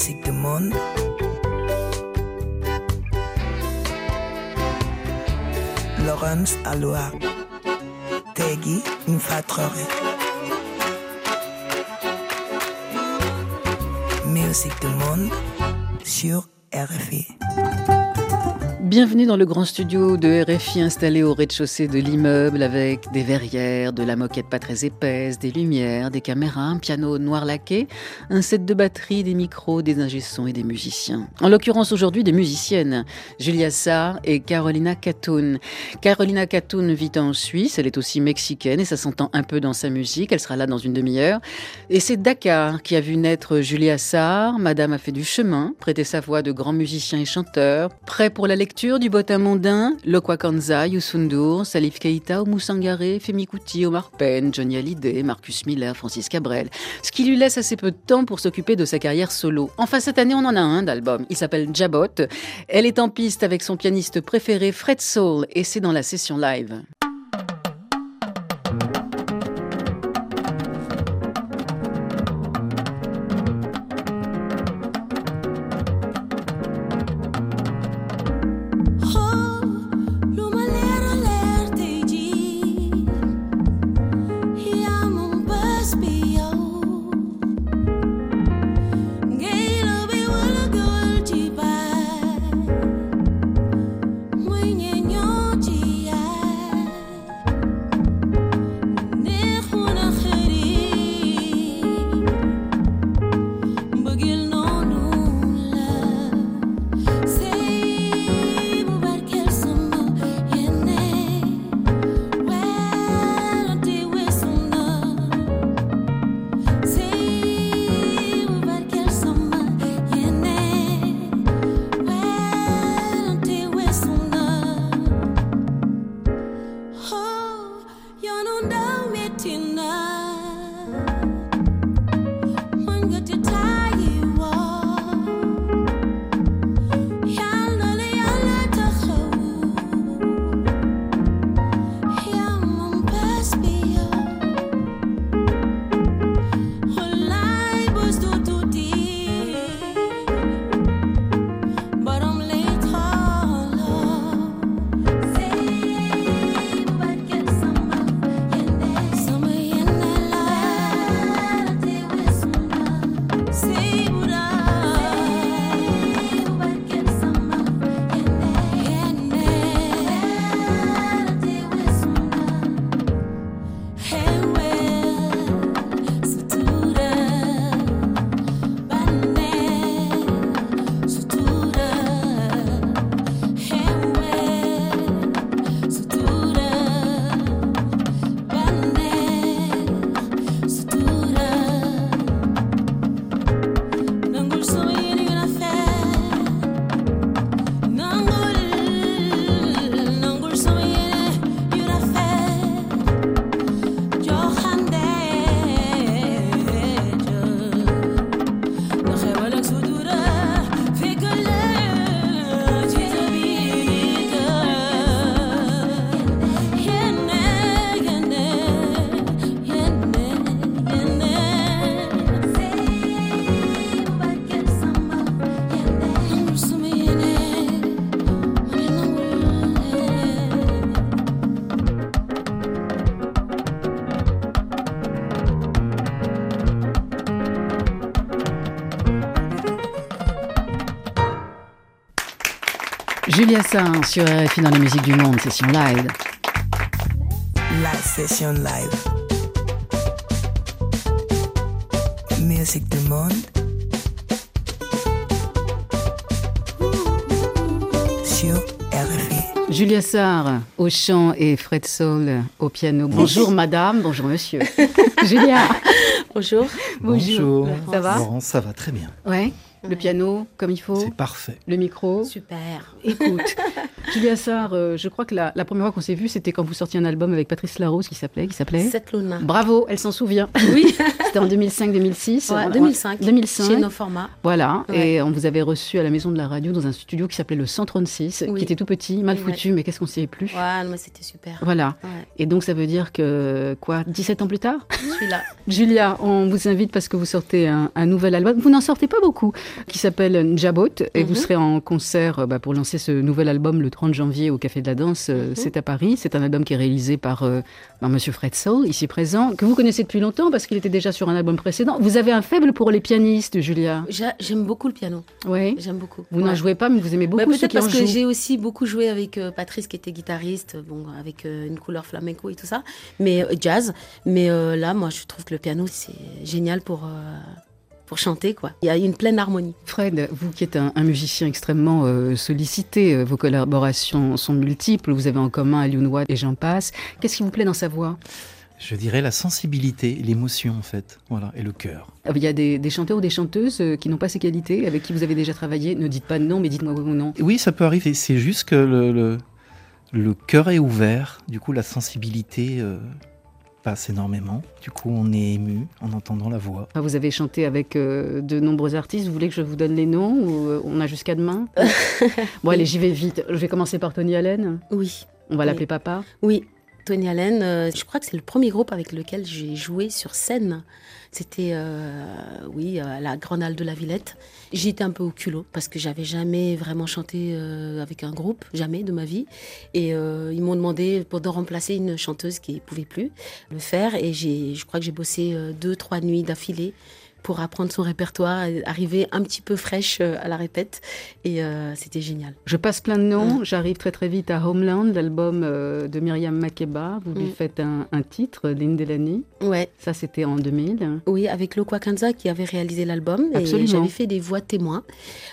Musique du monde. Laurence Aloha. Tegui Mfatrore. Musique du monde sur RFI. Bienvenue dans le grand studio de RFI installé au rez-de-chaussée de l'immeuble avec des verrières, de la moquette pas très épaisse, des lumières, des caméras, un piano noir laqué, un set de batterie, des micros, des ingé et des musiciens. En l'occurrence aujourd'hui des musiciennes, Julia Sarr et Carolina Catoun. Carolina Catoun vit en Suisse, elle est aussi mexicaine et ça s'entend un peu dans sa musique, elle sera là dans une demi-heure. Et c'est Dakar qui a vu naître Julia Sarr, madame a fait du chemin, prêté sa voix de grands musiciens et chanteurs, prêt pour la lecture du botin mondain, Lokwa Kanza, Youssou Salif Keita, Oumou Femi Kuti, Omar Penn, Johnny Hallyday, Marcus Miller, Francis Cabrel. Ce qui lui laisse assez peu de temps pour s'occuper de sa carrière solo. Enfin, cette année, on en a un d'album. Il s'appelle Jabot. Elle est en piste avec son pianiste préféré, Fred Soul, et c'est dans la session live. Sur RFI dans la musique du monde, session live. La session live. Musique du monde. Sur RFI. Julia Sarr au chant et Fred Soul au piano. Bonjour madame, bonjour monsieur. Julia. Bonjour. Bonjour. Ça va Ça va très bien. Ouais. Le piano, comme il faut. C'est parfait. Le micro. Super. Écoute, Julia Sarr, euh, je crois que la, première fois qu'on s'est vu, c'était quand vous sortiez un album avec Patrice Larose qui s'appelait, qui s'appelait. Cette Luna. Bravo, elle s'en souvient. Oui. c'était en 2005-2006. Ouais, 2005. 2005. Chez nos formats. Voilà. Et on vous avait reçu à la maison de la radio dans un studio qui s'appelait le 136, qui était tout petit, mal foutu, mais qu'est-ce qu'on s'y est plus. Ouais, mais c'était super. Voilà. Et donc ça veut dire que quoi, 17 ans plus tard Je suis là. Julia, on vous invite parce que vous sortez un, un nouvel album. Vous n'en sortez pas beaucoup. qui s'appelle Njabot. Et vous mhm. serez en concert bah, pour lancer ce nouvel album le 30 janvier au Café de la Danse. Mhm. C'est à Paris. C'est un album qui est réalisé par, par Monsieur Fred Soul, ici présent, que vous connaissez depuis longtemps parce qu'il était déjà sur un album précédent. Vous avez un faible pour les pianistes, Julia J'aime beaucoup le piano. Oui. J'aime beaucoup. Vous n'en jouez pas, mais vous aimez bah, beaucoup bah, Peut-être parce que j'ai aussi beaucoup joué avec Patrice qui était guitariste, bon, avec une couleur flamenco et tout ça, mais jazz. Mais là, moi, je trouve que le piano, c'est génial pour pour chanter. Quoi. Il y a une pleine harmonie. Fred, vous qui êtes un, musicien extrêmement euh, sollicité, euh, vos collaborations sont multiples, vous avez en commun Alioune Watt et j'en passe. Qu'est-ce qui vous plaît dans sa voix? Je dirais la sensibilité, l'émotion en fait, voilà, et le cœur. Ah, il y a des, chanteurs ou des chanteuses euh, qui n'ont pas ces qualités, avec qui vous avez déjà travaillé? Ne dites pas non, mais dites-moi oui ou non. Oui, ça peut arriver. C'est juste que le, le, cœur est ouvert. Du coup, la sensibilité, passe énormément. Du coup, on est ému en entendant la voix. Ah, vous avez chanté avec euh, de nombreux artistes. Vous voulez que je vous donne les noms ou euh, on a jusqu'à demain Bon, allez, j'y vais vite. Je vais commencer par Tony Allen. Oui. On va l'appeler papa Oui. Tony Allen, euh, je crois que c'est le premier groupe avec lequel j'ai joué sur scène. C'était, euh, oui, à la Grande de la Villette. J'étais un peu au culot parce que j'avais jamais vraiment chanté euh, avec un groupe, jamais de ma vie. Et ils m'ont demandé pour de remplacer une chanteuse qui ne pouvait plus le faire. Et je crois que j'ai bossé deux, trois nuits d'affilée pour apprendre son répertoire, arriver un petit peu fraîche euh, à la répète. Et euh, c'était génial. Je passe plein de noms. J'arrive très très vite à Homeland, l'album euh, de Myriam Makeba. Vous lui mm. faites un, titre, Lindelani. Ouais. Ça, c'était en 2000. Oui, avec Lokwa Kanza qui avait réalisé l'album. Et j'avais fait des voix témoins,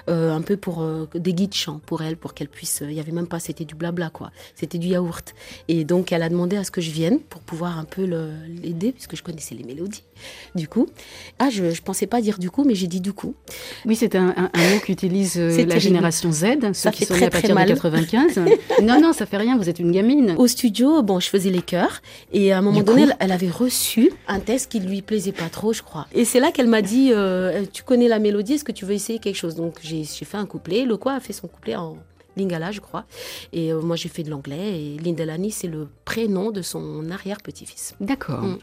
un peu pour des guides chants pour elle, pour qu'elle puisse. Il n'y avait même pas, c'était du blabla, quoi. C'était du yaourt. Et donc, elle a demandé à ce que je vienne pour pouvoir un peu l'aider, puisque je connaissais les mélodies. Du coup, ah, je je pensais pas dire du coup, mais j'ai dit du coup. Oui, c'est un, mot qu'utilise euh, la génération Z, ceux ça qui fait sont très, à partir de 95. non, non, ça fait rien, vous êtes une gamine. Au studio, bon, je faisais les chœurs, et à un moment donné, elle avait reçu un test qui lui plaisait pas trop, je crois. Et c'est là qu'elle m'a dit, euh, tu connais la mélodie, est-ce que tu veux essayer quelque chose? Donc j'ai fait un couplet, le quoi a fait son couplet en Lingala, je crois. Et euh, moi, j'ai fait de l'anglais. Et Lindelani, c'est le prénom de son arrière-petit-fils. D'accord. Mm.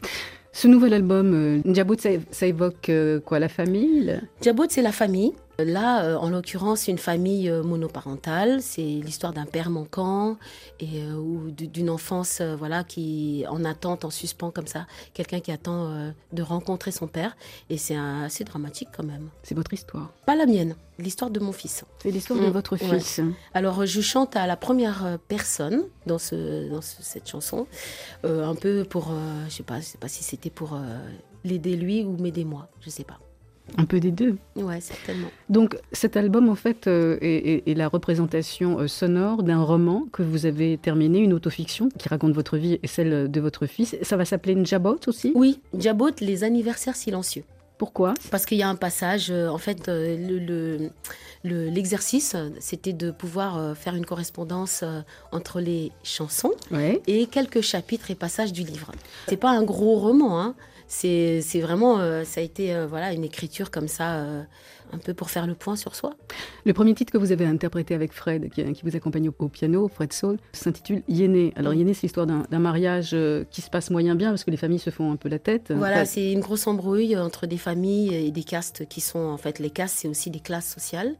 Ce nouvel album, euh, ça, évoque euh, quoi La famille? Djabout, c'est la famille. Là, euh, en l'occurrence, une famille euh, monoparentale. C'est l'histoire d'un père manquant et euh, ou d'une enfance, voilà, qui en attente, en suspens comme ça, quelqu'un qui attend de rencontrer son père. Et c'est assez dramatique quand même. C'est votre histoire Pas la mienne, l'histoire de mon fils. C'est l'histoire de mm. votre fils. Alors, je chante à la première personne dans, ce, dans cette chanson, un peu pour, je sais pas, je sais pas si c'était pour l'aider lui ou m'aider moi, je sais pas. Un peu des deux. Ouais, certainement. Donc cet album, en fait, euh, est, la représentation euh, sonore d'un roman que vous avez terminé, une autofiction qui raconte votre vie et celle de votre fils. Ça va s'appeler Njabot aussi? Oui, Njabot, les anniversaires silencieux. Pourquoi? Parce qu'il y a un passage, euh, en fait, l'exercice, le, c'était de pouvoir faire une correspondance entre les chansons et quelques chapitres et passages du livre. C'est pas un gros roman, hein, c'est vraiment, euh, ça a été euh, voilà, une écriture comme ça, euh, un peu pour faire le point sur soi. Le premier titre que vous avez interprété avec Fred, qui, vous accompagne au, piano, Fred Soul, s'intitule Yéné. Alors Yéné, c'est l'histoire d'un mariage qui se passe moyen bien parce que les familles se font un peu la tête. Voilà, c'est une grosse embrouille entre des familles et des castes qui sont, en fait, les castes, c'est aussi des classes sociales.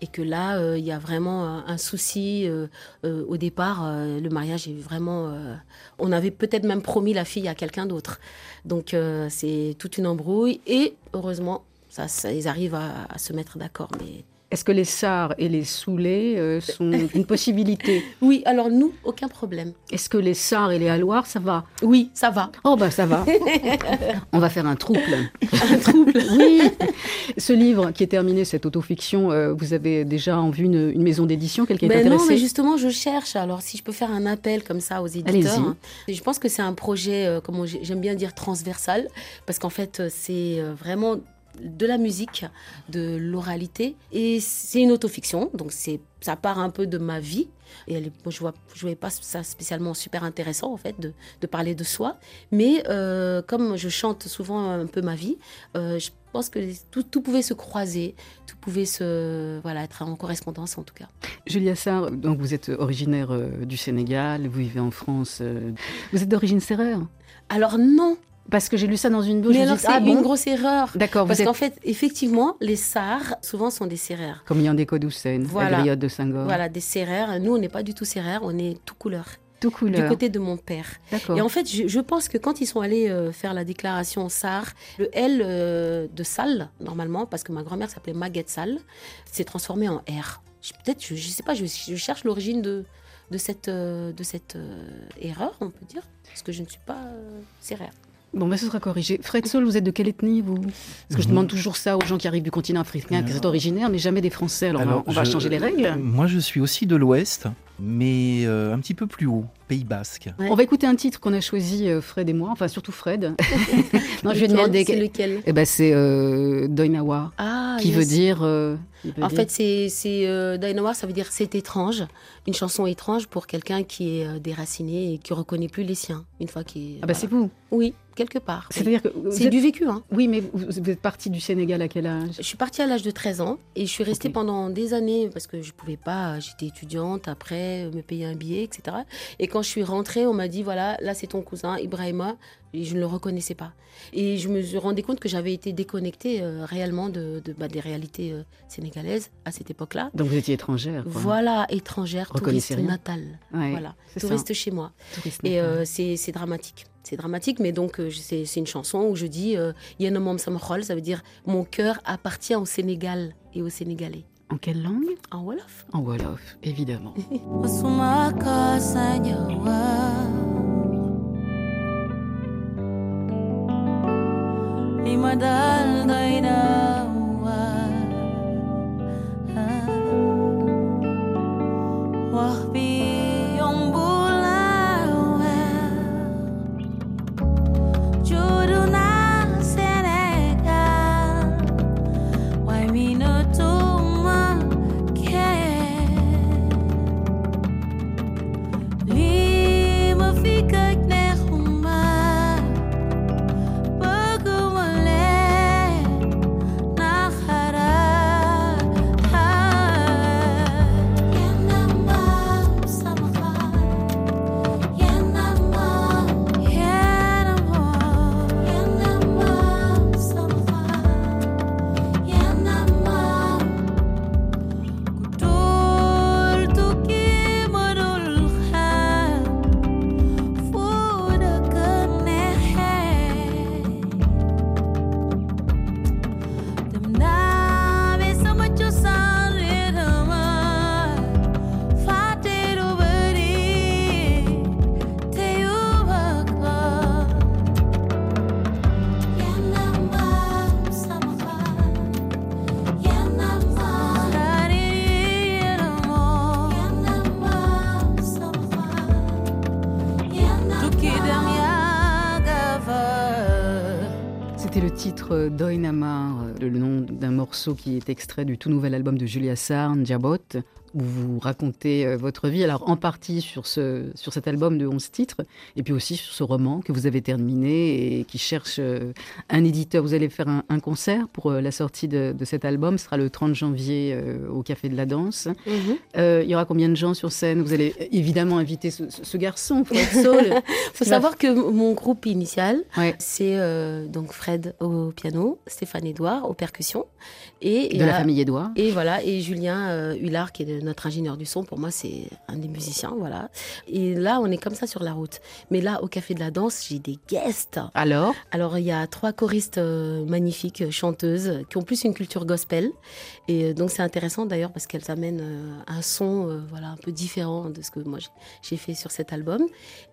Et que là, il y a vraiment un, souci. au départ, le mariage est vraiment... on avait peut-être même promis la fille à quelqu'un d'autre. Donc euh, c'est toute une embrouille et heureusement, ça, ils arrivent à, se mettre d'accord. Mais est-ce que les SAR et les Soulés euh, sont une possibilité? Oui, alors nous, aucun problème. Est-ce que les SAR et les Alloirs, ça va? Oui, ça va. Oh, bah ça va. On va faire un trouble. un trouble Oui. Ce livre qui est terminé, cette autofiction, euh, vous avez déjà en vue une, maison d'édition? Quelqu'un est ben intéressé? Non, mais justement, je cherche. Alors, si je peux faire un appel comme ça aux éditeurs. Hein. Je pense que c'est un projet, euh, comme j'aime bien dire, transversal. Parce qu'en fait, c'est vraiment de la musique, de l'oralité. Et c'est une autofiction, donc c'est ça part un peu de ma vie. Et je ne voyais pas ça spécialement super intéressant, en fait, de, parler de soi. Mais euh, comme je chante souvent un peu ma vie, euh, je pense que tout, pouvait se croiser, tout pouvait se, voilà, être en correspondance, en tout cas. Julia Sarr, donc vous êtes originaire euh, du Sénégal, vous vivez en France. vous êtes d'origine serrère? Alors non, Parce que j'ai lu ça dans une bouche. Mais alors, c'est ah, une grosse erreur. D'accord. Parce qu'en fait, effectivement, les SAR, souvent, sont des serrères. Comme Yandeko Doucen, Voilà. la griotte de Senghor. Voilà, des serrères. Nous, on n'est pas du tout serrères, on est tout couleur. Tout couleur. Du côté de mon père. D'accord. Et en fait, je, je pense que quand ils sont allés euh, faire la déclaration SAR, le L euh, de salle, normalement, parce que ma grand-mère s'appelait Maguette Salle, s'est transformé en R. Peut-être, je ne sais pas, je, je cherche l'origine de, de cette, euh, de cette erreur, on peut dire, parce que je ne suis pas serrère. Bon, bah, ce sera corrigé. Fred Sol, vous êtes de quelle ethnie, vous? Parce que je Mhm. demande toujours ça aux gens qui arrivent du continent africain, qui Alors- sont originaires, mais jamais des Français. Alors, Alors, on va je- changer les règles. Moi, je suis aussi de l'Ouest, mais euh, un petit peu plus haut, Pays Basque. Ouais. On va écouter un titre qu'on a choisi, euh, Fred et moi, enfin surtout Fred. non, je vais Lequel demander. C'est lequel? Eh ben, c'est euh, Doinawa, Ah, qui yes. veut dire. euh, qui veut En dire- fait, c'est euh, Dynamite, ça veut dire c'est étrange, une chanson étrange pour quelqu'un qui est déraciné et qui reconnaît plus les siens une fois qu'il. ah bah c'est vous. Oui, quelque part. C'est-à-dire que C'est êtes- du vécu, hein. Oui, mais vous, êtes parti du Sénégal à quel âge? Je suis partie à l'âge de 13 ans et je suis restée pendant des années parce que je pouvais pas, j'étais étudiante, après me payer un billet, etc. Et quand je suis rentrée, on m'a dit voilà, là c'est ton cousin Ibrahima, et je ne le reconnaissais pas. Et je me suis rendu compte que j'avais été déconnectée euh, réellement de, de- bah, des réalités euh, sénégalaises à cette époque-là. Donc vous étiez étrangère. quoi. Voilà, étrangère, touriste natale. Ouais, Voilà, ça. touriste chez moi. Touriste Et euh, c'est dramatique. C'est dramatique, mais donc euh, je- c'est c'est une chanson où je dis euh, Yen Mom Sam Khol, ça veut dire mon cœur appartient au Sénégal et aux Sénégalais. En quelle langue? En Wolof. En Wolof, évidemment. qui est extrait du tout nouvel album de Julia Sarn, Jabot, où vous racontez euh, votre vie, alors en partie sur, ce, sur cet album de 11 titres, et puis aussi sur ce roman que vous avez terminé et qui cherche euh, un éditeur. Vous allez faire un, un concert pour euh, la sortie de, de cet album, ce sera le 30 janvier euh, au Café de la Danse. Euh, il y aura combien de gens sur scène? Vous allez évidemment inviter ce, garçon, Fred Saul. faut savoir que mon groupe initial, Ouais. c'est euh, donc Fred au piano, Stéphane Edouard aux percussions et il de la a- famille Édouard. Et voilà, et Julien Hullard, qui est de- notre ingénieur du son, pour moi, c'est un des musiciens, voilà. Et là, on est comme ça sur la route. Mais là, au Café de la Danse, j'ai des guests. Alors? Alors, il y a trois choristes euh, magnifiques, chanteuses, qui ont plus une culture gospel. Et euh, donc, c'est intéressant d'ailleurs parce qu'elles amènent euh, un son euh, voilà, un peu différent de ce que moi j'ai- fait sur cet album.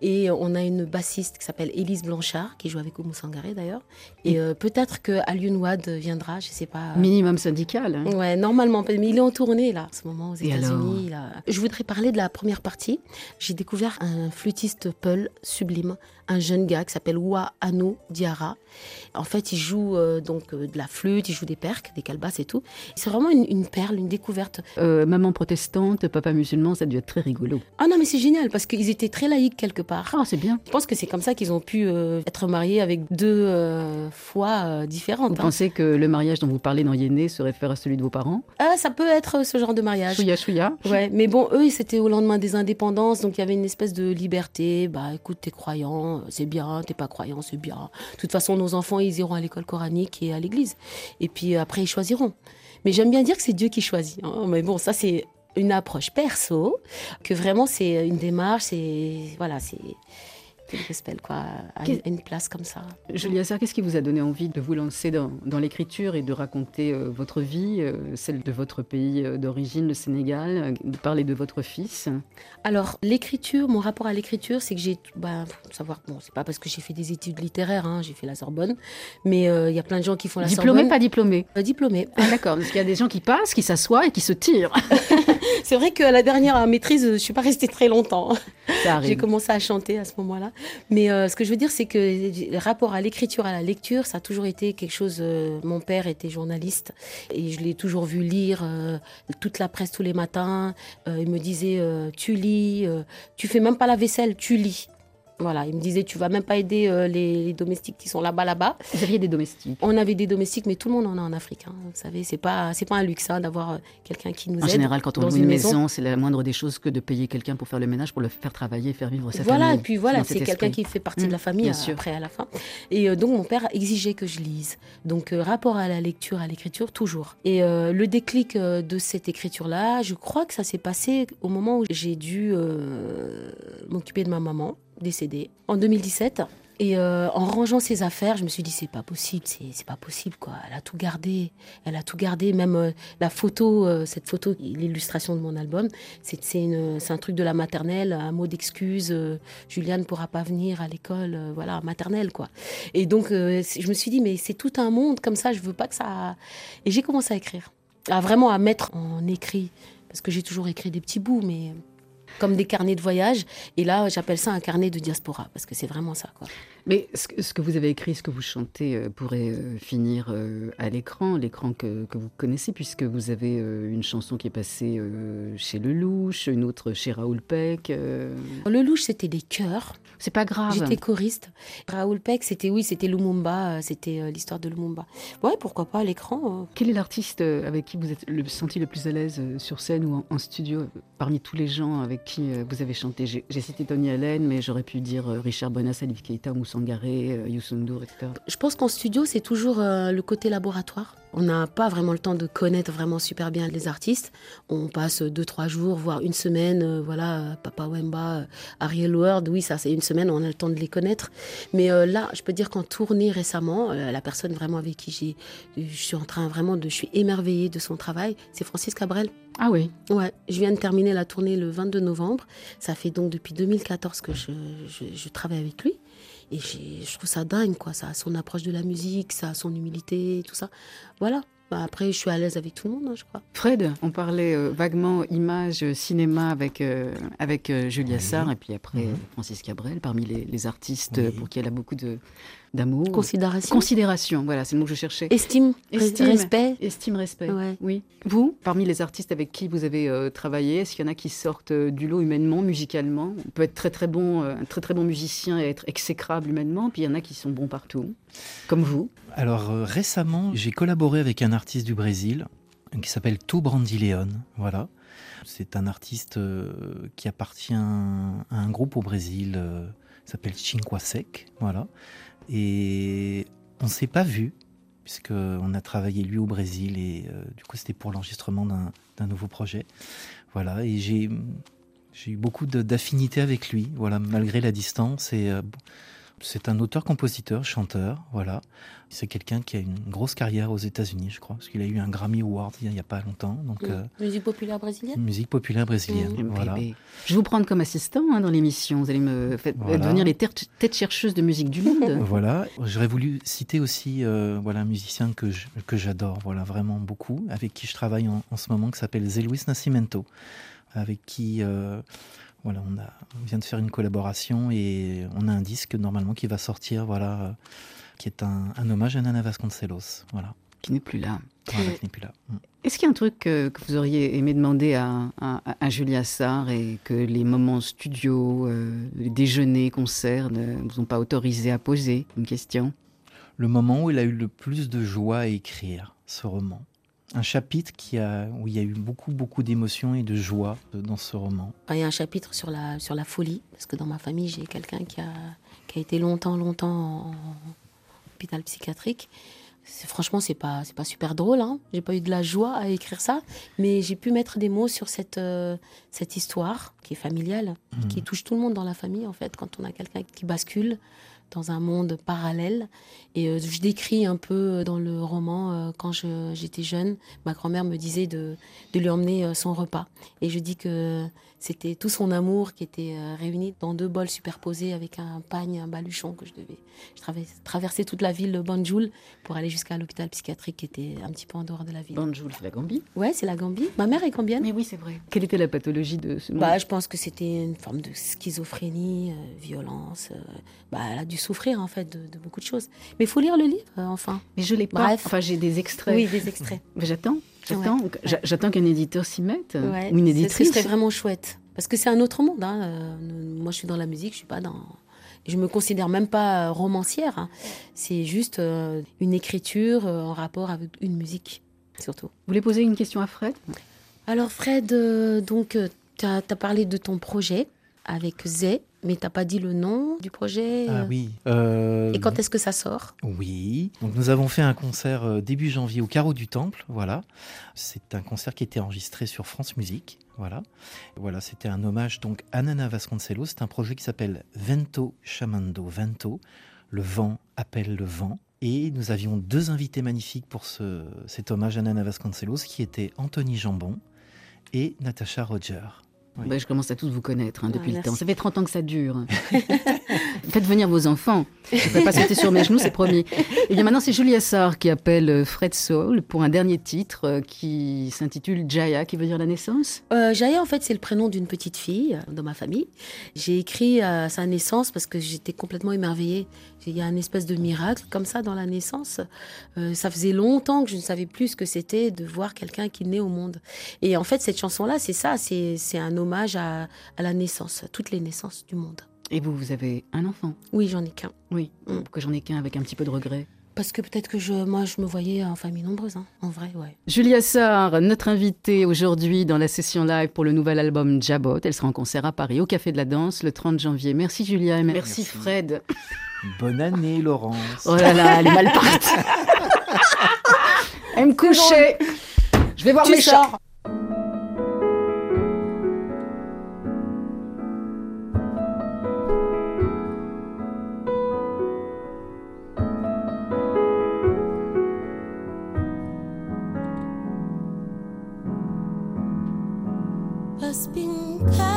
Et on a une bassiste qui s'appelle Élise Blanchard, qui joue avec Oumou Sangaré d'ailleurs. Et euh, peut-être que Alioune Wade viendra, je sais pas. Minimum syndical. hein. Ouais, normalement, mais il est en tournée là, en ce moment aux États-Unis. Je voudrais parler de la première partie. J'ai découvert un flûtiste Peul sublime, un jeune gars qui s'appelle Wa Diara. En fait, il joue euh, donc euh, de la flûte, il joue des perques, des calbasses et tout. C'est vraiment une, une perle, une découverte. Euh, maman protestante, papa musulman, ça a dû être très rigolo. Ah non, mais c'est génial parce qu'ils étaient très laïcs quelque part. Ah, c'est bien. Je pense que c'est comme ça qu'ils ont pu être mariés avec deux foi euh, différentes. Vous hein. pensez que le mariage dont vous parlez dans Yéné se réfère à celui de vos parents? Ah, ça peut être ce genre de mariage. Chouïa, chouïa. Ouais, mais bon, eux, c'était au lendemain des indépendances, donc il y avait une espèce de liberté. Bah, écoute, t'es croyant, c'est bien, t'es pas croyant, c'est bien. De toute façon, nos enfants, ils iront à l'école coranique et à l'église. Et puis euh, après, ils choisiront. Mais j'aime bien dire que c'est Dieu qui choisit. hein. Mais bon, ça, c'est une approche perso, que vraiment, c'est une démarche, c'est. Voilà, c'est. Gospel, quoi, à une place comme ça. Julia Sarr, qu'est-ce qui vous a donné envie de vous lancer dans, dans l'écriture et de raconter euh, votre vie, euh, celle de votre pays euh, d'origine, le Sénégal, de parler de votre fils? Alors, l'écriture, mon rapport à l'écriture, c'est que j'ai, bah, faut savoir, bon, c'est pas parce que j'ai fait des études littéraires, hein, j'ai fait la Sorbonne, mais il y a plein de gens qui font la Diplômé, Sorbonne. pas diplômé Euh, diplômé. Ah, D'accord, parce qu'il y a des gens qui passent, qui s'assoient et qui se tirent. C'est vrai qu'à la dernière maîtrise, je suis pas restée très longtemps. Ça J'ai commencé à chanter à ce moment-là. Mais euh, ce que je veux dire, c'est que le rapport à l'écriture, à la lecture, ça a toujours été quelque chose. euh, mon père était journaliste et je l'ai toujours vu lire euh, toute la presse tous les matins. Il me disait Tu lis, tu fais même pas la vaisselle, tu lis. Voilà, il me disait Tu vas même pas aider euh, les, les domestiques qui sont là-bas, là-bas. Vous aviez des domestiques. On avait des domestiques, mais tout le monde en a en Afrique. hein. Vous savez, c'est pas, c'est pas un luxe hein, d'avoir euh, quelqu'un qui nous En aide. général, quand on dans loue une maison. maison, c'est la moindre des choses que de payer quelqu'un pour faire le ménage, pour le faire travailler, faire vivre sa voilà, famille. et puis voilà, c'est quelqu'un qui fait partie de la famille bien euh, après à la fin. Et euh, donc mon père exigeait que je lise. Donc euh, rapport à la lecture, à l'écriture, toujours. Et le déclic de cette écriture-là, je crois que ça s'est passé au moment où j'ai dû m'occuper de ma maman décédée en 2017. Et euh, en rangeant ses affaires, je me suis dit c'est pas possible, c'est pas possible quoi. Elle a tout gardé, elle a tout gardé, même euh, la photo, euh, cette photo, l'illustration de mon album, c'est un truc de la maternelle, un mot d'excuse. euh, Juliane pourra pas venir à l'école, voilà, maternelle quoi. Et donc je me suis dit mais c'est tout un monde comme ça, je veux pas que ça. Et j'ai commencé à écrire, à vraiment à mettre en écrit, parce que j'ai toujours écrit des petits bouts, mais comme des carnets de voyage. Et là, j'appelle ça un carnet de diaspora, parce que c'est vraiment ça quoi. Mais ce que, ce que vous avez écrit, ce que vous chantez euh, pourrait euh, finir euh, à l'écran, l'écran que, que vous connaissez, puisque vous avez une chanson qui est passée chez Lelouch, une autre chez Raoul Peck. Le louche, c'était des chœurs. C'est pas grave. J'étais choriste. Raoul Peck, c'était oui, c'était Lumumba, c'était l'histoire de Lumumba. Ouais, pourquoi pas à l'écran. euh. Quel est l'artiste avec qui vous êtes le, senti le plus à l'aise sur scène ou en, en studio, parmi tous les gens avec qui euh, vous avez chanté J'ai cité Tony Allen, mais j'aurais pu dire euh, Richard Bonas, Alif Keita, Moussangaré, euh, Youssou N'Dour, etc. Je pense qu'en studio, c'est toujours le côté laboratoire. On n'a pas vraiment le temps de connaître vraiment super bien les artistes. On passe deux, trois jours, voire une semaine. voilà, Papa Wemba, Ariel Ward, oui, ça c'est une semaine, on a le temps de les connaître. Mais là, je peux dire qu'en tournée récemment, la personne vraiment avec qui je suis en train vraiment de, je suis émerveillée de son travail, c'est Francis Cabrel. Ah oui, Ouais, je viens de terminer la tournée le 22 novembre. Ça fait donc depuis 2014 que je, je, je travaille avec lui. Et j'ai- je trouve ça dingue, quoi. Ça a son approche de la musique, ça a son humilité, tout ça. Voilà. Bah, après, je suis à l'aise avec tout le monde, hein, je crois. Fred, on parlait euh, vaguement image, euh, cinéma avec, euh, avec euh, Julia Oui. Sarr et puis après Mhm. Francis Cabrel, parmi les, les artistes Oui. pour qui elle a beaucoup de- d'amour. Considération. Considération, voilà, c'est le mot que je cherchais. Estime, Estime. respect. Estime, respect. Ouais. Oui. Vous, parmi les artistes avec qui vous avez euh, travaillé, est-ce qu'il y en a qui sortent euh, du lot humainement, musicalement? On peut être très très bon, euh, un très très bon musicien et être exécrable humainement, puis il y en a qui sont bons partout, comme vous. Alors euh, récemment, j'ai collaboré avec un artiste du Brésil qui s'appelle To Brandileon. Voilà. C'est un artiste qui appartient à un groupe au Brésil euh, qui s'appelle Cinquasec. Voilà. Et on s'est pas vu puisque on a travaillé lui au Brésil et euh, du coup c'était pour l'enregistrement d'un nouveau projet. Voilà. Et j'ai eu beaucoup de- d'affinité avec lui. Voilà, malgré la distance et euh, c'est un auteur-compositeur, chanteur, voilà. C'est quelqu'un qui a une grosse carrière aux États-Unis, je crois, parce qu'il a eu un Grammy Award il n'y a pas longtemps, donc euh, Musique populaire brésilienne? musique populaire brésilienne, voilà. Bébé. Je vais vous prendre comme assistant hein, dans l'émission. Vous allez me faire Voilà. devenir les têtes chercheuses de musique du monde. Voilà, j'aurais voulu citer aussi euh, voilà, un musicien que je- que j'adore, voilà, vraiment beaucoup, avec qui je travaille en, en ce moment, qui s'appelle Zé Luis Nascimento, avec qui euh, voilà, on, a, on vient de faire une collaboration et on a un disque normalement qui va sortir, voilà, euh, qui est un, un hommage à Nana Vasconcelos, voilà, qui n'est plus là. voilà qui n'est plus là. Mm. Est-ce qu'il y a un truc euh, que vous auriez aimé demander à, à- à Julia Sarr et que les moments studio, euh, les déjeuners, concerts ne vous ont pas autorisé à poser Une question? Le moment où il a eu le plus de joie à écrire ce roman. Un chapitre qui a, où il y a eu beaucoup, beaucoup d'émotions et de joie dans ce roman. Il y a un chapitre sur la, sur la folie, parce que dans ma famille, j'ai quelqu'un qui a, qui a été longtemps, longtemps en hôpital psychiatrique. C'est- Franchement, c'est pas, c'est pas super drôle. Hein. J'ai pas eu de la joie à écrire ça, mais j'ai pu mettre des mots sur cette, euh, cette histoire qui est familiale, Mhm. qui touche tout le monde dans la famille, en fait, quand on a quelqu'un qui bascule dans un monde parallèle. Et euh, je décris un peu dans le roman, euh, quand je- j'étais jeune, ma grand-mère me disait de, de lui emmener euh, son repas. Et je dis que c'était tout son amour qui était euh, réuni dans deux bols superposés avec un pagne, un baluchon que je devais. Je travers- traversais toute la ville de Banjul pour aller jusqu'à l'hôpital psychiatrique qui était un petit peu en dehors de la ville. Banjul, c'est la Gambie? Ouais, c'est la Gambie. Ma mère est gambienne. Mais oui, c'est vrai. Quelle était la pathologie de ce Bah, je pense que c'était une forme de schizophrénie, euh, violence. euh, bah, elle a dû souffrir en fait de, de beaucoup de choses. Mais il faut lire le livre, euh, enfin. Mais je l'ai pas. Bref. Enfin, j'ai des extraits. Oui, des extraits. Mais j'attends. J'attends. J'a- J'attends qu'un éditeur s'y mette. Ouais, Ou une ce- éditrice. Ce serait vraiment chouette. Parce que c'est un autre monde. hein, euh, moi, je suis dans la musique, je suis pas dans. Je me considère même pas euh, romancière. hein. C'est juste euh, une écriture euh, en rapport avec une musique, surtout. Vous voulez poser une question à Fred? Alors, Fred, euh, donc, tu as, parlé de ton projet avec Zé, mais t'as pas dit le nom du projet. Ah euh, oui. euh, Et quand est-ce que ça sort? Oui. Donc nous avons fait un concert euh, début janvier au Carreau du Temple. Voilà. C'est un concert qui était enregistré sur France Musique. Voilà. Voilà, c'était un hommage donc à Nana Vasconcelos. C'est un projet qui s'appelle Vento Chamando. Vento, le vent appelle le vent. Et nous avions deux invités magnifiques pour ce, cet hommage à Nana Vasconcelos, qui étaient Anthony Jambon et Natasha Roger. Oui. Bah, Je commence à tous vous connaître hein, depuis Ah, le temps. Ça fait 30 ans que ça dure. Faites venir vos enfants. Je ne vais pas sauter sur mes genoux, c'est promis. Et bien maintenant, c'est Julia Sarr qui appelle euh, Fred Soul pour un dernier titre euh, qui s'intitule Jaya, qui veut dire la naissance. Euh, Jaya, en fait, c'est le prénom d'une petite fille dans ma famille. J'ai écrit à sa naissance parce que j'étais complètement émerveillée. Il y a un espèce de miracle comme ça dans la naissance. Euh, ça faisait longtemps que je ne savais plus ce que c'était de voir quelqu'un qui naît au monde. Et en fait, cette chanson-là, c'est ça, c'est un hommage à, à la naissance, à toutes les naissances du monde. Et vous, vous avez un enfant? Oui, j'en ai qu'un. Oui, Mm. que j'en ai qu'un avec un petit peu de regret? Parce que peut-être que je, moi, je me voyais en famille nombreuse, hein. en vrai, ouais. Julia Sarr, notre invitée aujourd'hui dans la session live pour le nouvel album Jabot. Elle sera en concert à Paris au Café de la Danse le 30 janvier. Merci Julia et merci, Merci. Fred. Bonne année, Laurence. Oh là là, elle est mal partie. elle me coucher. Je vais voir mes chats. As bingkai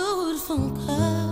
beautiful girl.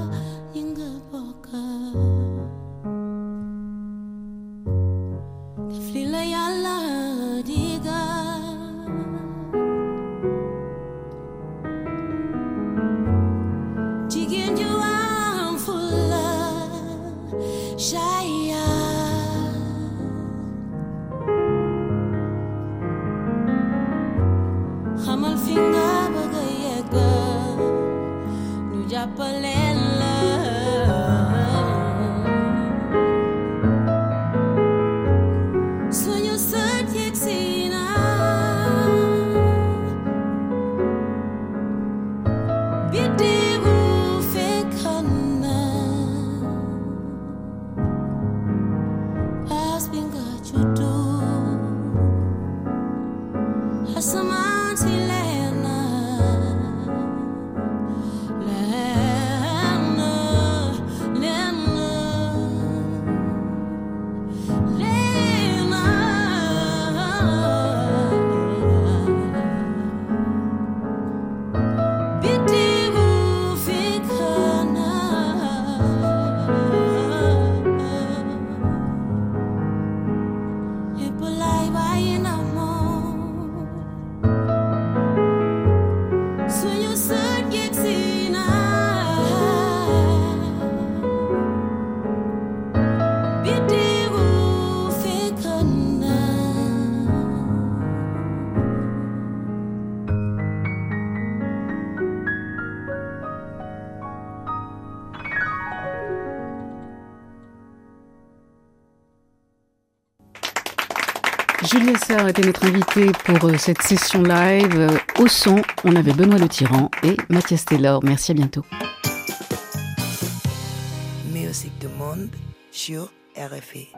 Essard était notre invitée pour euh, cette session live. Euh, au son, on avait Benoît Le Tyran et Mathias Taylor. Merci, à bientôt. Musique du monde sur RFI.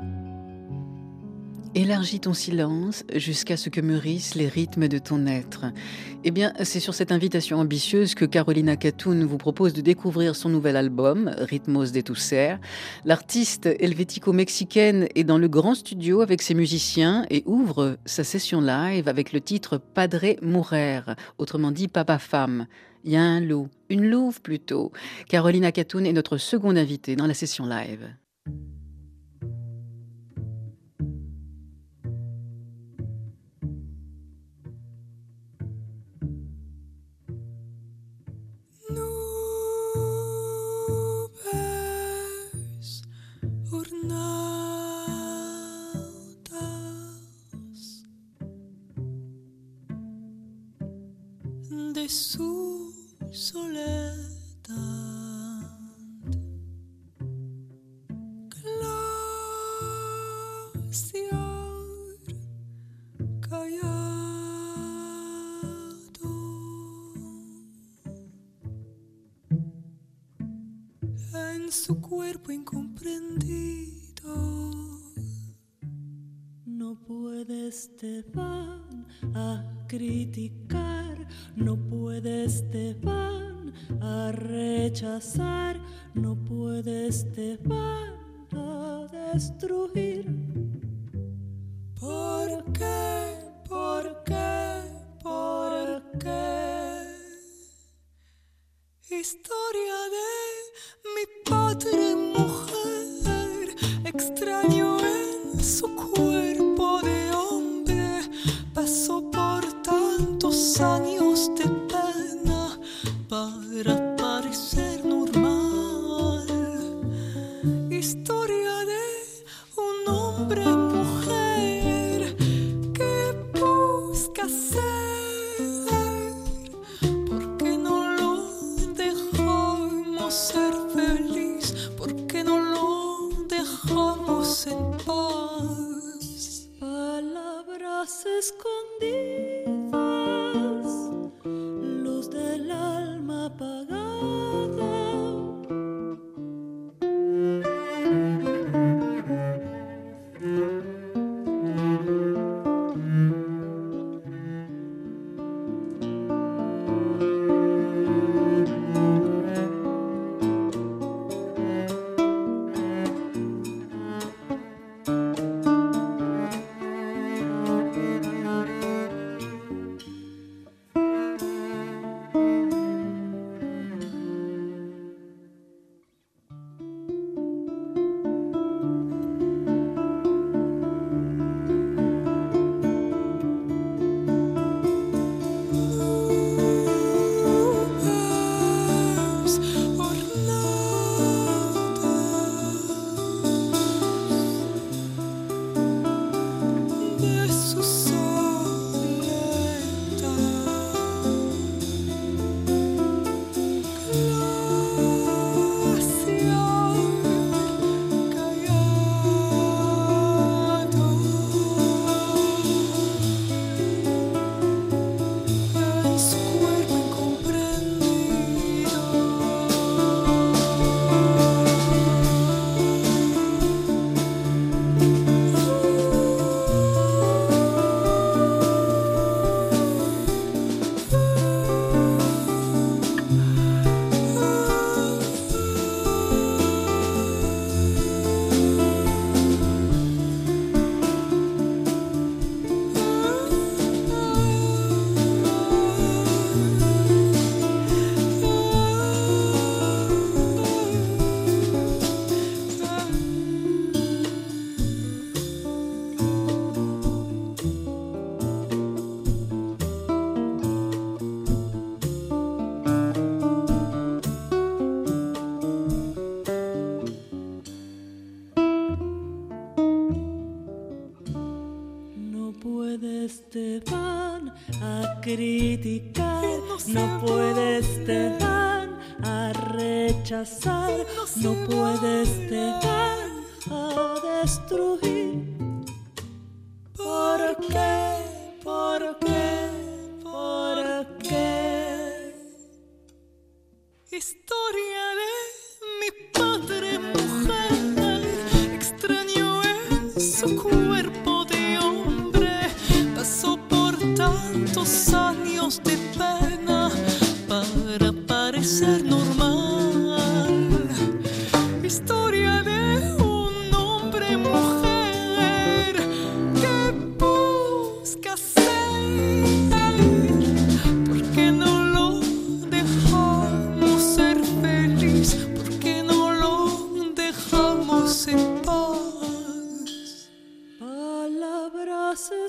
Élargis ton silence jusqu'à ce que mûrissent les rythmes de ton être. Eh bien, c'est sur cette invitation ambitieuse que Carolina Catoun vous propose de découvrir son nouvel album, Ritmos de Toussaint. L'artiste helvético-mexicaine est dans le grand studio avec ses musiciens et ouvre sa session live avec le titre Padre Mourer, autrement dit Papa Femme. Il y a un loup, une louve plutôt. Carolina Catoun est notre seconde invitée dans la session live. Su cuerpo incomprendido. No puedes te van a criticar no puedes te van a rechazar,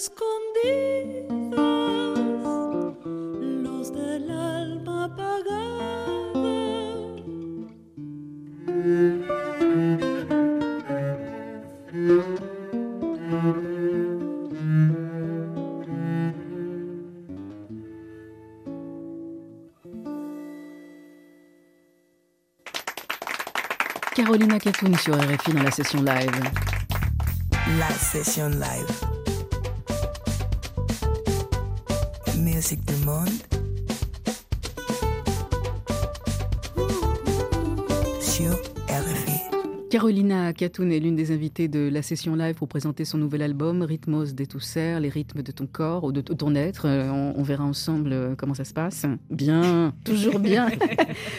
escondidas, los del alma apagada. Carolina Catoun sur RFI dans la session live. La session live. Carolina Catoun est l'une des invitées de la session live pour présenter son nouvel album Rhythmos des Toussaint, les rythmes de ton corps ou de ton être. Euh, On, on verra ensemble euh, comment ça se passe. Bien, toujours bien.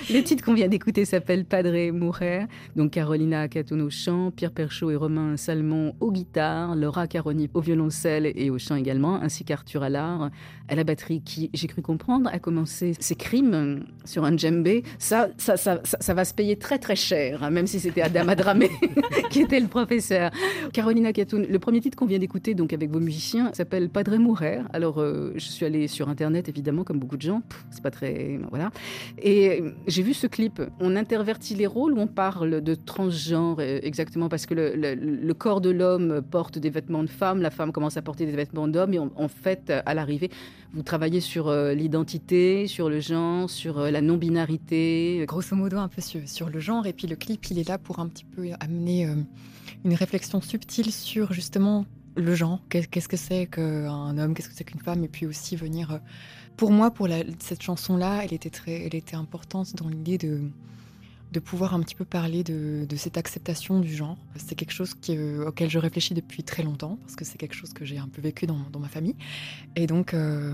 Le titre qu'on vient d'écouter s'appelle Padre Mujer. Donc Carolina Catoun au chant, Pierre Perchaud et Romain Salmon aux guitares, Laura Caroni au violoncelle et au chant également, ainsi qu'Arthur Allard à la batterie qui, j'ai cru comprendre, a commencé ses crimes sur un djembé. Ça, ça, ça, ça, ça va se payer très très cher, hein, même si c'était Adama Dramé qui était le professeur. Carolina Catoun, le premier titre qu'on vient d'écouter donc avec vos musiciens s'appelle Padre Mujer. Alors euh, je suis allée sur internet évidemment comme beaucoup de gens, c'est pas très voilà. Et euh, j'ai vu ce clip. On intervertit les rôles ou on parle de transgenre euh, exactement? Parce que le, corps de l'homme porte des vêtements de femme, la femme commence à porter des vêtements d'homme et en, fait à l'arrivée vous travaillez sur l'identité, sur le genre, sur la non-binarité. grosso modo un peu sur le genre. Et puis le clip, il est là pour un petit peu amener euh, une réflexion subtile sur justement le genre. Qu'est- Qu'est-ce que c'est qu'un homme, qu'est-ce que c'est qu'une femme, et puis aussi venir. euh, pour moi, pour cette chanson-là, elle était très, elle était importante dans l'idée de de pouvoir un petit peu parler de, de cette acceptation du genre. C'est quelque chose qui, euh, auquel je réfléchis depuis très longtemps, parce que c'est quelque chose que j'ai un peu vécu dans, dans ma famille. Et donc, euh,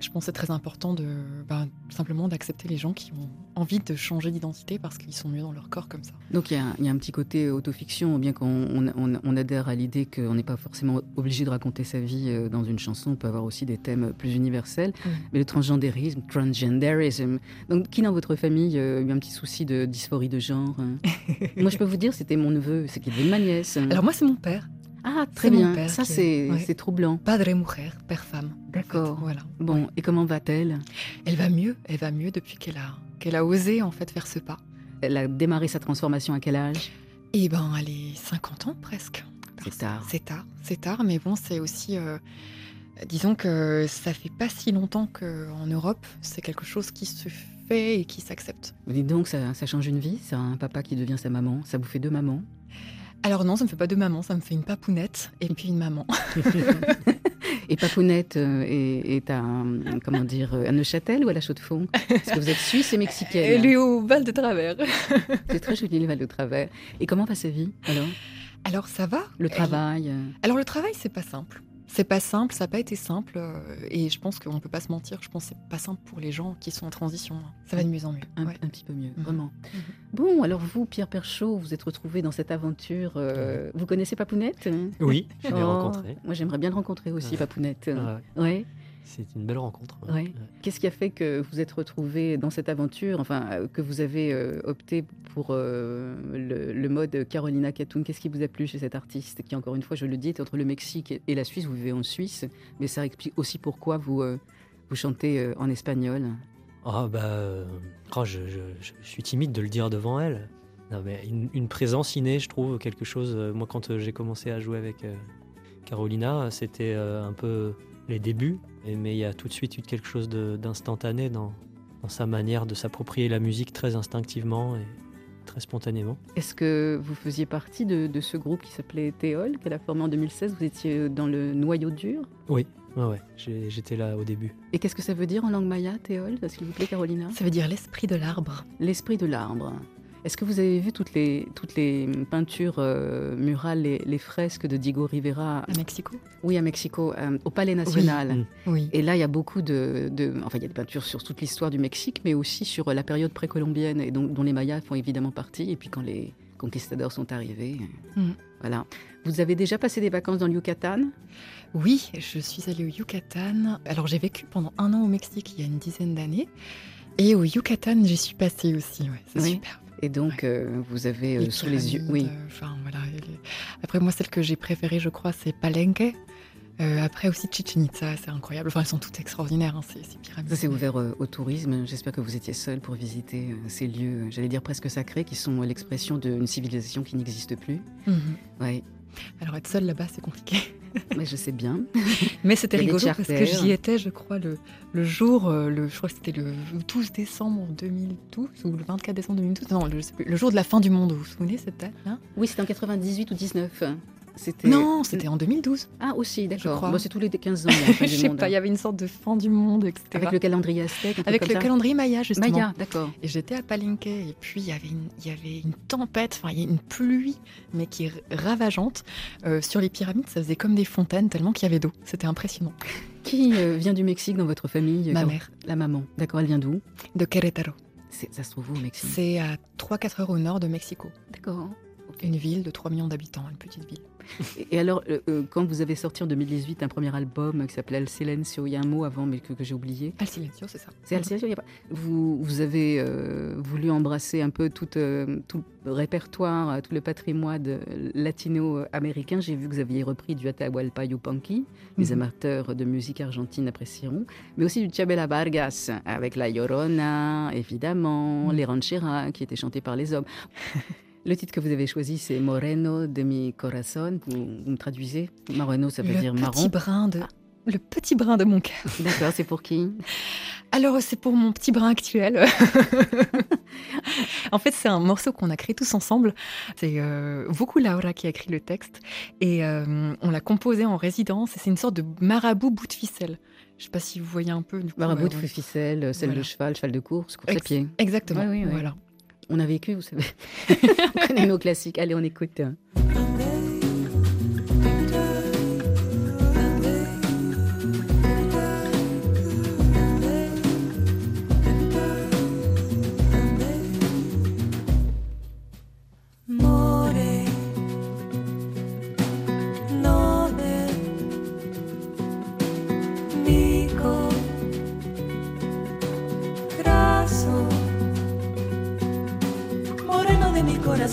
je pense que c'est très important de ben, simplement d'accepter les gens qui ont envie de changer d'identité parce qu'ils sont mieux dans leur corps comme ça. Donc il y, a- il y a un petit côté autofiction, bien qu'on on, on- on adhère à l'idée qu'on n'est pas forcément obligé de raconter sa vie euh, dans une chanson, on peut avoir aussi des thèmes plus universels. Mais le transgendérisme, transgenderism, donc qui dans votre famille a eu un petit souci de dysphorie de genre hein Moi je peux vous dire, c'était mon neveu, c'est qui devait ma nièce. Alors moi, c'est mon père. ah très mon bien, père ça c'est ouais. troublant. Padre mujer, père-femme. D'accord. Voilà. Bon, et comment va-t-elle? Elle va mieux, elle va mieux depuis qu'elle a, qu'elle a osé en fait faire ce pas. Elle a démarré sa transformation à quel âge? Et ben, elle est 50 ans presque. C'est tard. C'est tard, c'est tard, mais bon, c'est aussi. euh, disons que ça fait pas si longtemps qu'en Europe, c'est quelque chose qui se fait et qui s'accepte. Dites donc, ça, ça change une vie, ça, un papa qui devient sa maman, ça vous fait deux mamans? Alors non, ça me fait pas deux mamans, ça me fait une papounette et puis une maman. Et Papounette euh, est, est à, euh, comment dire, euh, à Neuchâtel ou à la Chaux-de-Fonds? Parce que vous êtes suisse et mexicaine. Elle est au Val de Travers. C'est très joli, le Val de Travers. Et comment va sa vie, alors? Alors ça va Le travail euh, Alors le travail, c'est pas simple. C'est pas simple, ça n'a pas été simple. euh, et je pense qu'on peut pas se mentir, je pense que c'est pas simple pour les gens qui sont en transition. hein. Ça va de mieux en mieux. un, ouais. un petit peu mieux, Mhm. vraiment. Mhm. Bon, alors vous, Pierre Perchaud, vous êtes retrouvé dans cette aventure. euh, vous connaissez Papounette hein? Oui, je l'ai Oh, rencontré. Moi, j'aimerais bien le rencontrer aussi, Ouais. Papounette. Ah ouais, Ouais. C'est une belle rencontre. Ouais. Qu'est-ce qui a fait que vous êtes retrouvé dans cette aventure, enfin, euh, que vous avez euh, opté pour euh, le, le mode Carolina Catoun Qu'est-ce qui vous a plu chez cet artiste qui, encore une fois, je le dis, est entre le Mexique et- la Suisse? Vous vivez en Suisse, mais ça explique aussi pourquoi vous, euh, vous chantez en espagnol. Ah bah, oh, je, je- je suis timide de le dire devant elle. Non, mais une, une présence innée, je trouve, quelque chose. moi, quand j'ai commencé à jouer avec Carolina, c'était un peu les débuts, mais il y a tout de suite eu quelque chose d'instantané dans, dans sa manière de s'approprier la musique très instinctivement et très spontanément. Est-ce que vous faisiez partie de, ce groupe qui s'appelait Théol, qu'elle a formé en 2016 Vous étiez dans le noyau dur? Oui, ouais, ouais. j'étais là au début. Et qu'est-ce que ça veut dire en langue maya, Théol? S'il vous plaît, Carolina Ça veut dire l'esprit de l'arbre. L'esprit de l'arbre. Est-ce que vous avez vu toutes les, toutes les peintures euh, murales, les, fresques de Diego Rivera À Mexico Oui, à Mexico, euh, au Palais National. Oui. Et là, il y a beaucoup de, Enfin, il y a des peintures sur toute l'histoire du Mexique, mais aussi sur la période précolombienne, et dont, dont les Mayas font évidemment partie. Et puis quand les conquistadors sont arrivés. Mm. Voilà. Vous avez déjà passé des vacances dans le Yucatan? Oui, je suis allée au Yucatan. Alors, j'ai vécu pendant un an au Mexique il y a une dizaine d'années. Et au Yucatan, j'y suis passée aussi. Ouais, c'est super. Et donc, euh, vous avez euh, sous les yeux. Oui. Enfin, voilà. Après, moi, celle que j'ai préférée, je crois, c'est Palenque. Euh, après aussi Chichen Itza, c'est incroyable. Enfin, elles sont toutes extraordinaires, hein, ces, pyramides. Ça, c'est ouvert au tourisme. J'espère que vous étiez seul pour visiter ces lieux, j'allais dire presque sacrés, qui sont l'expression d'une civilisation qui n'existe plus. Mhm. Ouais. Alors, être seul là-bas, c'est compliqué. Mais je sais bien. Mais c'était rigolo parce que j'y étais, je crois, le, le jour, euh, le, je crois que c'était le 12 décembre 2012 ou le 24 décembre 2012. Non, le, le jour de la fin du monde. Vous vous souvenez cette date Oui, c'était en 98 ou 19. Non, c'était en 2012. Ah, aussi, d'accord. c'est tous les 15 ans. Je sais pas, il y avait une sorte de fin du monde, etc. Avec le calendrier aztèque Avec le calendrier Maya, justement. Maya, d'accord. Et j'étais à Palenque, et puis il y avait une, il y avait une tempête, enfin, il y a une pluie, mais qui est ravageante. Euh, sur les pyramides, ça faisait comme des fontaines, tellement qu'il y avait d'eau. C'était impressionnant. Qui euh, vient du Mexique dans votre famille Ma mère. La maman. D'accord, elle vient d'où? De Querétaro. Ça se trouve où au Mexique? C'est à 3-4 heures au nord de Mexico. D'accord. Une ville de 3 millions d'habitants, une petite ville. Et alors, euh, euh, quand vous avez sorti en 2018 un premier album qui s'appelait Al Silencio, il y a un mot avant, mais que, j'ai oublié. Al Silencio, c'est ça. C'est Al Silencio, vous, vous avez euh, voulu embrasser un peu tout, tout le répertoire, tout le patrimoine latino-américain. J'ai vu que vous aviez repris du Atahualpa Yupanqui, les mhm. amateurs de musique argentine apprécieront, mais aussi du Chabela Vargas, avec La Llorona, évidemment, mhm. les rancheras qui étaient chantés par les hommes. Le titre que vous avez choisi, c'est Moreno de mi corazón. Vous, me traduisez Moreno, ça veut dire marron. Brin de, Le petit brin de mon cœur. D'accord, c'est pour qui Alors, c'est pour mon petit brin actuel. en fait, c'est un morceau qu'on a créé tous ensemble. C'est euh, beaucoup Laura qui a écrit le texte. Et euh, on l'a composé en résidence. Et c'est une sorte de marabout bout de ficelle. Je ne sais pas si vous voyez un peu. marabout de ficelle, celle de cheval, cheval de course, course à pied. Exactement. Voilà on a vécu, vous savez. on connaît nos classiques. Allez, on écoute.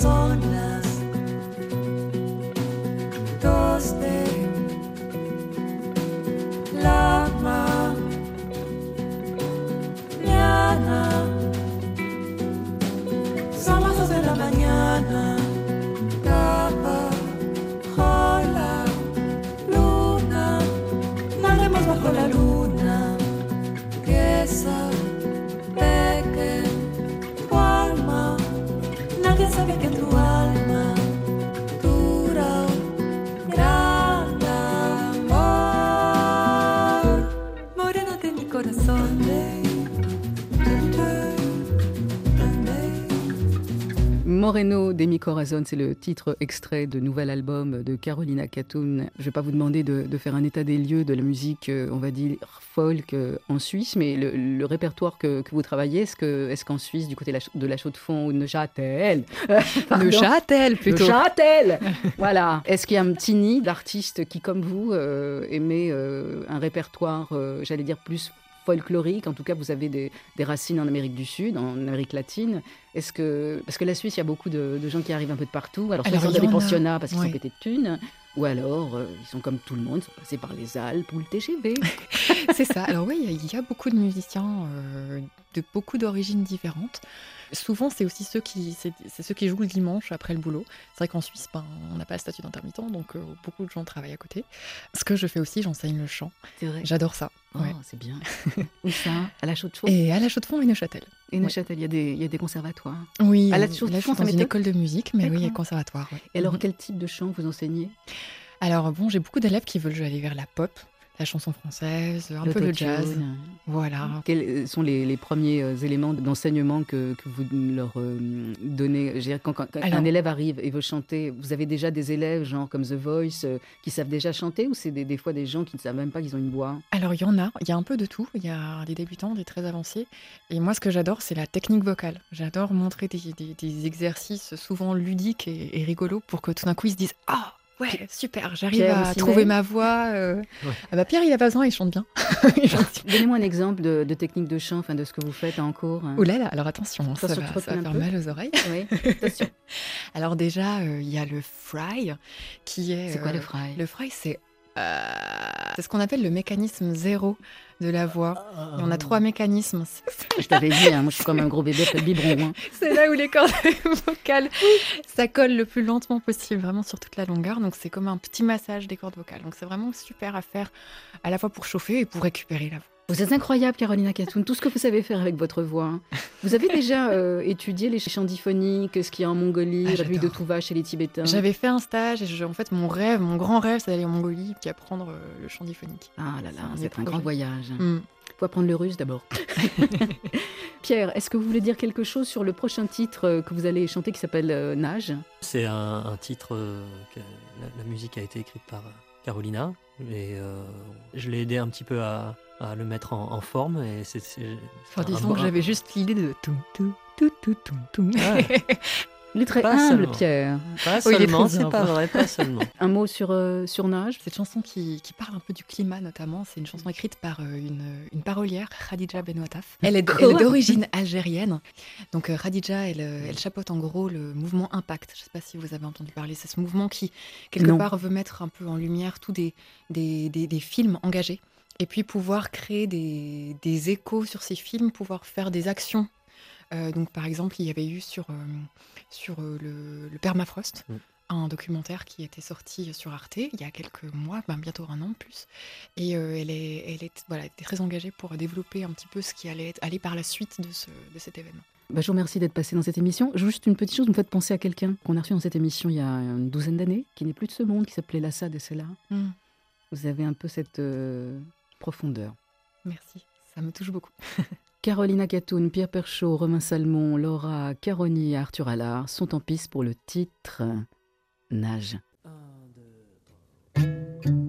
Moreno Demi Corazon, c'est le titre extrait de nouvel album de Carolina Catoun. Je ne vais pas vous demander de, faire un état des lieux de la musique, euh, on va dire, folk euh, en Suisse, mais le, répertoire que, vous travaillez, est-ce qu'en Suisse, du côté de la Chaux-de-Fonds ou Neuchâtel Neuchâtel plutôt Neuchâtel Voilà. Est-ce qu'il y a un petit nid d'artistes qui, comme vous, euh, aimaient un répertoire, j'allais dire, plus folklorique. En tout cas, vous avez des, racines en Amérique du Sud, en Amérique latine. Est-ce que parce que la Suisse, il y a beaucoup de, gens qui arrivent un peu de partout. Alors, soit ils sont dans des pensionnats parce qu'ils sont pétés de thunes, ou alors euh, ils sont comme tout le monde, ils sont passés par les Alpes ou le TGV. C'est ça. Alors oui, il y a beaucoup de musiciens. Euh, de beaucoup d'origines différentes. Souvent, c'est aussi ceux qui, c'est, ceux qui jouent le dimanche après le boulot. C'est vrai qu'en Suisse, ben, on n'a pas le statut d'intermittent, donc euh, beaucoup de gens travaillent à côté. Ce que je fais aussi, j'enseigne le chant. C'est vrai. J'adore ça. Oh, c'est bien. Où ça? À la Chaux-de-Fonds? Et à la Chaux-de-Fonds et Neuchâtel. Et Neuchâtel, il y, a des, il y a des conservatoires. Oui, à la Chaux-de-Fonds, dans une école de musique, mais oui, il y a conservatoire. ouais. Et alors, Mhm. quel type de chant vous enseignez? Alors bon, j'ai beaucoup d'élèves qui veulent aller vers la pop, la chanson française, un peu le jazz. Voilà. Quels sont les, les premiers euh, éléments d'enseignement que, que vous leur euh, donnez? Je veux dire, Quand, quand- quand Alors- un élève arrive et veut chanter, vous avez déjà des élèves, genre comme The Voice, euh, qui savent déjà chanter ou c'est des, des fois des gens qui ne savent même pas qu'ils ont une voix? Alors il y en a, il y a un peu de tout. Il y a des débutants, des très avancés. Et moi, ce que j'adore, c'est la technique vocale. J'adore montrer des, des- des exercices souvent ludiques et, et rigolos pour que tout d'un coup ils se disent Ah ouais, super, j'arrive à trouver ma voix. euh. Ouais. Ah bah Pierre, il a pas besoin, il chante bien. Il chante bien. Donnez-moi un exemple de, de technique de chant, enfin de ce que vous faites en cours. hein. Oh là là, alors attention, ça, va, ça faire mal aux oreilles. Oui, attention. Alors déjà, euh, il y a le fry, qui est... C'est quoi le euh, fry? Le fry, c'est... euh, c'est ce qu'on appelle le mécanisme zéro de la voix. Et on a trois mécanismes. Je t'avais dit, hein, moi je suis comme un gros bébé biberon. hein. C'est là où les cordes vocales, ça colle le plus lentement possible, vraiment sur toute la longueur. Donc c'est comme un petit massage des cordes vocales. Donc c'est vraiment super à faire à la fois pour chauffer et pour récupérer la voix. Vous êtes incroyable, Carolina Catoun, tout ce que vous savez faire avec votre voix. hein. Vous avez déjà euh, étudié les chants diphoniques, ce qu'il y a en Mongolie, Ah, la pluie de. Touva chez les Tibétains J'avais fait un stage et je- en fait mon rêve, mon grand rêve, c'est d'aller en Mongolie et apprendre euh, le chant diphonique. Ah là là, C'est un grand voyage. Mm. faut apprendre le russe d'abord. Pierre, est-ce que vous voulez dire quelque chose sur le prochain titre euh, que vous allez chanter qui s'appelle euh, Nage? C'est un, un titre euh, que la, la musique a été écrite par Carolina et euh, je l'ai aidé un petit peu à, à le mettre en, en forme et c'est. Enfin, un disons que j'avais juste l'idée de tout, tout, tout, tout, tout, tout. Ah. Il est très Pas humble, seulement. Pierre. Pas seulement, c'est pas vrai, pas seulement. Un mot sur, euh, sur Nage Cette chanson qui, qui parle un peu du climat notamment, c'est une chanson écrite par euh, une, une parolière, Khadija Benouataf. Elle est, d'origine algérienne. Donc euh, Khadija, elle, euh, elle chapeaute en gros le mouvement Impact. Je ne sais pas si vous avez entendu parler. C'est ce mouvement qui, quelque Non. part, veut mettre un peu en lumière tous des, des, des- des films engagés. Et puis pouvoir créer des, des échos sur ces films, pouvoir faire des actions. Euh, donc par exemple, il y avait eu sur, euh, sur euh, le, le permafrost Mm. un documentaire qui était sorti sur Arte il y a quelques mois, ben, bientôt un an de plus. Et euh, elle, est, elle est, voilà, était très engagée pour développer un petit peu ce qui allait être- aller par la suite de, ce, de cet événement. Bah, je vous remercie d'être passé dans cette émission. Juste une petite chose, vous me faites penser à quelqu'un qu'on a reçu dans cette émission il y a une douzaine d'années, qui n'est plus de ce monde, qui s'appelait Lassa de Sella. Mm. Vous avez un peu cette euh, profondeur. Merci, ça me touche beaucoup. Carolina Catoun, Pierre Perchaud, Romain Salmon, Laura Caroni et Arthur Allard sont en piste pour le titre Nage. Nage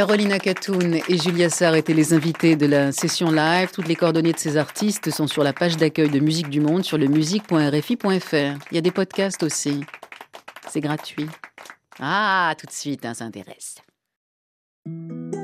Carolina Catoun et Julia Sarr étaient les invités de la session live. Toutes les coordonnées de ces artistes sont sur la page d'accueil de Musique du Monde sur le musique.rfi.fr. Il y a des podcasts aussi. C'est gratuit. Ah, tout de suite, hein, ça intéresse.